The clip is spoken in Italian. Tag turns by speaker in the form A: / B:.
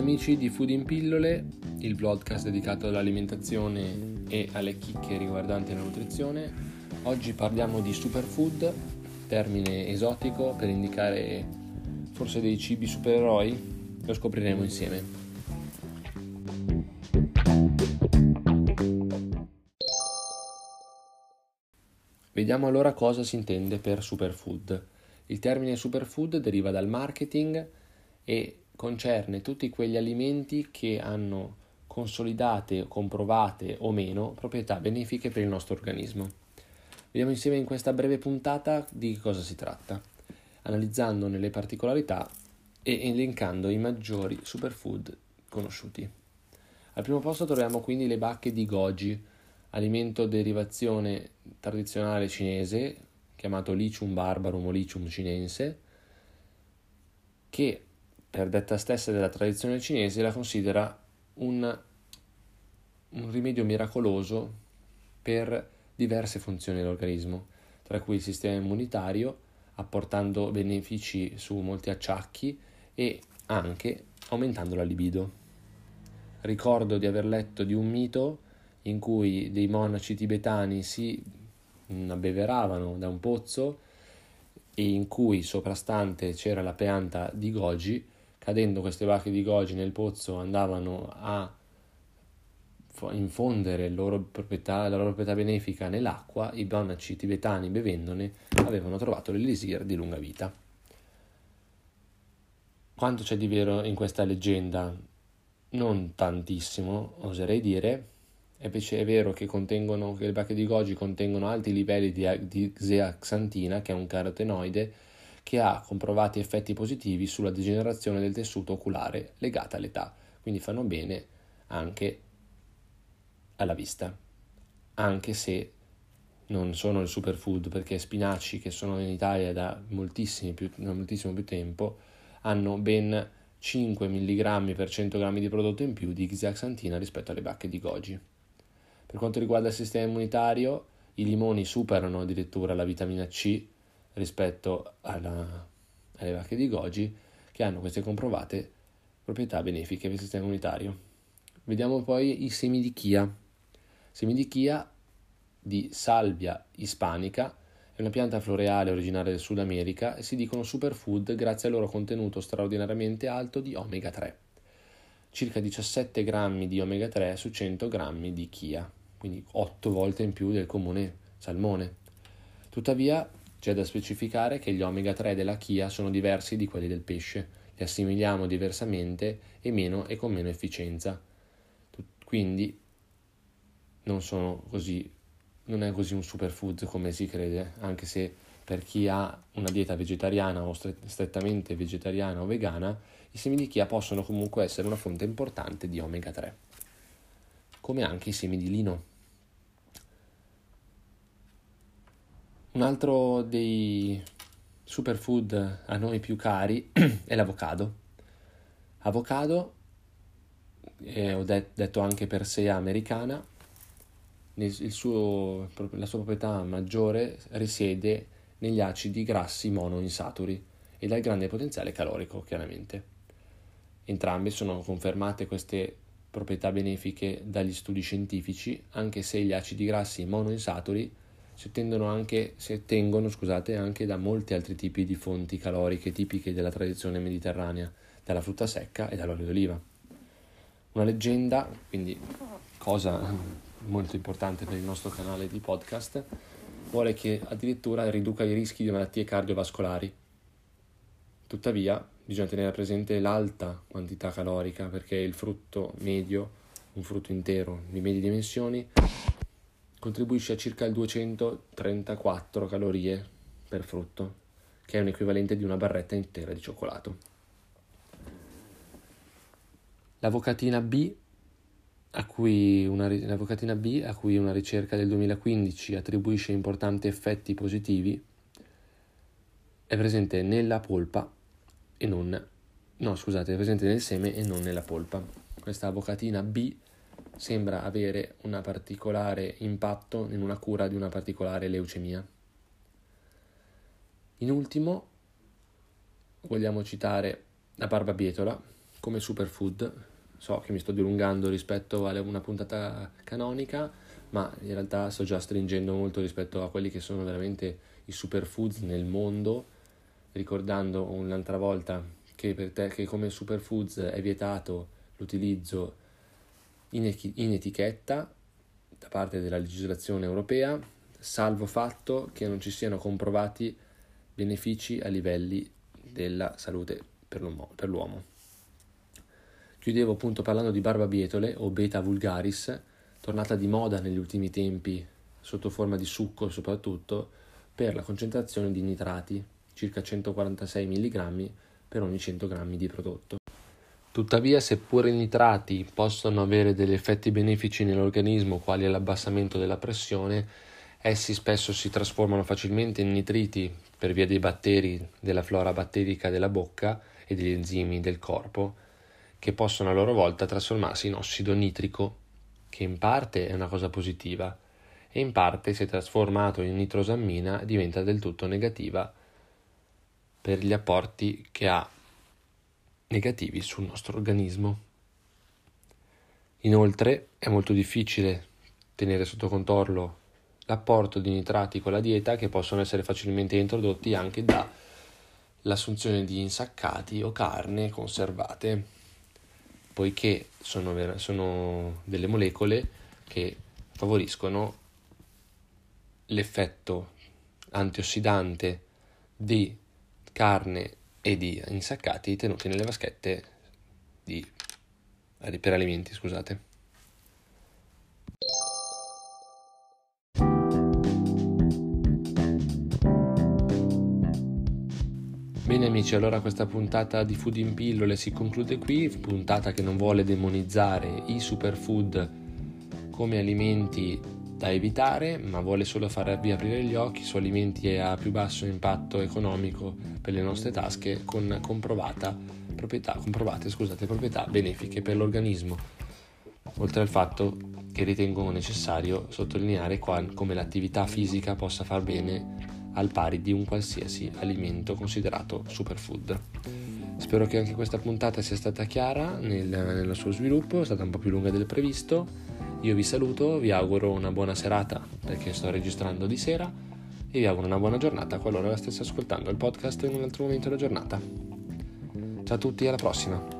A: amici di Food in Pillole, il podcast dedicato all'alimentazione e alle chicche riguardanti la nutrizione. Oggi parliamo di superfood, termine esotico per indicare forse dei cibi supereroi, lo scopriremo insieme. Vediamo allora cosa si intende per superfood. Il termine superfood deriva dal marketing e concerne tutti quegli alimenti che hanno consolidate, comprovate o meno proprietà benefiche per il nostro organismo. Vediamo insieme in questa breve puntata di cosa si tratta, analizzandone le particolarità e elencando i maggiori superfood conosciuti. Al primo posto troviamo quindi le bacche di goji, alimento derivazione tradizionale cinese, chiamato licium barbarum o licium cinense, che per detta stessa della tradizione cinese, la considera un, un rimedio miracoloso per diverse funzioni dell'organismo, tra cui il sistema immunitario, apportando benefici su molti acciacchi e anche aumentando la libido. Ricordo di aver letto di un mito in cui dei monaci tibetani si abbeveravano da un pozzo e in cui soprastante c'era la pianta di goji cadendo queste vacche di goji nel pozzo andavano a infondere proprietà, la loro proprietà benefica nell'acqua, i monaci tibetani bevendone avevano trovato l'elisir di lunga vita. Quanto c'è di vero in questa leggenda? Non tantissimo, oserei dire. Invece è vero che, che le bacche di goji contengono alti livelli di, di zeaxantina, che è un carotenoide, che ha comprovati effetti positivi sulla degenerazione del tessuto oculare legata all'età, quindi fanno bene anche alla vista, anche se non sono il superfood perché spinaci che sono in Italia da più, da moltissimo più tempo hanno ben 5 mg per 100 g di prodotto in più di zeaxantina rispetto alle bacche di goji. Per quanto riguarda il sistema immunitario, i limoni superano addirittura la vitamina C rispetto alla, alle vacche di goji che hanno queste comprovate proprietà benefiche per il sistema immunitario. Vediamo poi i semi di chia. Semi di chia di salvia ispanica è una pianta floreale originaria del Sud America e si dicono superfood grazie al loro contenuto straordinariamente alto di omega 3. Circa 17 grammi di omega 3 su 100 grammi di chia, quindi 8 volte in più del comune salmone. Tuttavia c'è da specificare che gli omega 3 della chia sono diversi di quelli del pesce, li assimiliamo diversamente e, meno, e con meno efficienza. Quindi non, così, non è così un superfood come si crede, anche se per chi ha una dieta vegetariana o strettamente vegetariana o vegana, i semi di chia possono comunque essere una fonte importante di omega 3, come anche i semi di lino. Un altro dei superfood a noi più cari è l'avocado. Avocado, eh, ho det- detto anche per sé americana, suo, la sua proprietà maggiore risiede negli acidi grassi monoinsaturi e dal grande potenziale calorico, chiaramente. Entrambe sono confermate queste proprietà benefiche dagli studi scientifici, anche se gli acidi grassi monoinsaturi si ottengono anche, si ottengono, scusate, anche da molti altri tipi di fonti caloriche tipiche della tradizione mediterranea, dalla frutta secca e dall'olio d'oliva. Una leggenda, quindi cosa molto importante per il nostro canale di podcast, vuole che addirittura riduca i rischi di malattie cardiovascolari. Tuttavia, bisogna tenere presente l'alta quantità calorica perché il frutto medio, un frutto intero di medie dimensioni, contribuisce a circa il 234 calorie per frutto, che è un equivalente di una barretta intera di cioccolato. L'avocatina B, a cui una, l'avocatina B, a cui una ricerca del 2015 attribuisce importanti effetti positivi, è presente nella polpa e non, no scusate, è presente nel seme e non nella polpa. Questa avocatina B sembra avere un particolare impatto in una cura di una particolare leucemia. In ultimo vogliamo citare la barbabietola, come superfood. So che mi sto dilungando rispetto a una puntata canonica, ma in realtà sto già stringendo molto rispetto a quelli che sono veramente i superfoods nel mondo, ricordando un'altra volta che te che come superfoods è vietato l'utilizzo in, etichetta da parte della legislazione europea, salvo fatto che non ci siano comprovati benefici a livelli della salute per l'uomo. Per l'uomo. Chiudevo appunto parlando di barbabietole o beta vulgaris, tornata di moda negli ultimi tempi sotto forma di succo soprattutto per la concentrazione di nitrati, circa 146 mg per ogni 100 g di prodotto. Tuttavia, seppure i nitrati possono avere degli effetti benefici nell'organismo, quali l'abbassamento della pressione, essi spesso si trasformano facilmente in nitriti per via dei batteri della flora batterica della bocca e degli enzimi del corpo, che possono a loro volta trasformarsi in ossido nitrico, che in parte è una cosa positiva, e in parte, se trasformato in nitrosammina, diventa del tutto negativa per gli apporti che ha negativi sul nostro organismo. Inoltre è molto difficile tenere sotto controllo l'apporto di nitrati con la dieta che possono essere facilmente introdotti anche dall'assunzione di insaccati o carne conservate, poiché sono, sono delle molecole che favoriscono l'effetto antiossidante di carne e di insaccati tenuti nelle vaschette di, per alimenti, scusate. Bene amici, allora questa puntata di Food in Pillole si conclude qui, puntata che non vuole demonizzare i superfood come alimenti da evitare, ma vuole solo farvi aprire gli occhi su alimenti a più basso impatto economico per le nostre tasche con proprietà, comprovate scusate, proprietà benefiche per l'organismo. Oltre al fatto che ritengo necessario sottolineare qua, come l'attività fisica possa far bene al pari di un qualsiasi alimento considerato superfood. Spero che anche questa puntata sia stata chiara nel, nel suo sviluppo, è stata un po' più lunga del previsto io vi saluto, vi auguro una buona serata perché sto registrando di sera e vi auguro una buona giornata qualora la stesse ascoltando il podcast in un altro momento della giornata. Ciao a tutti, alla prossima!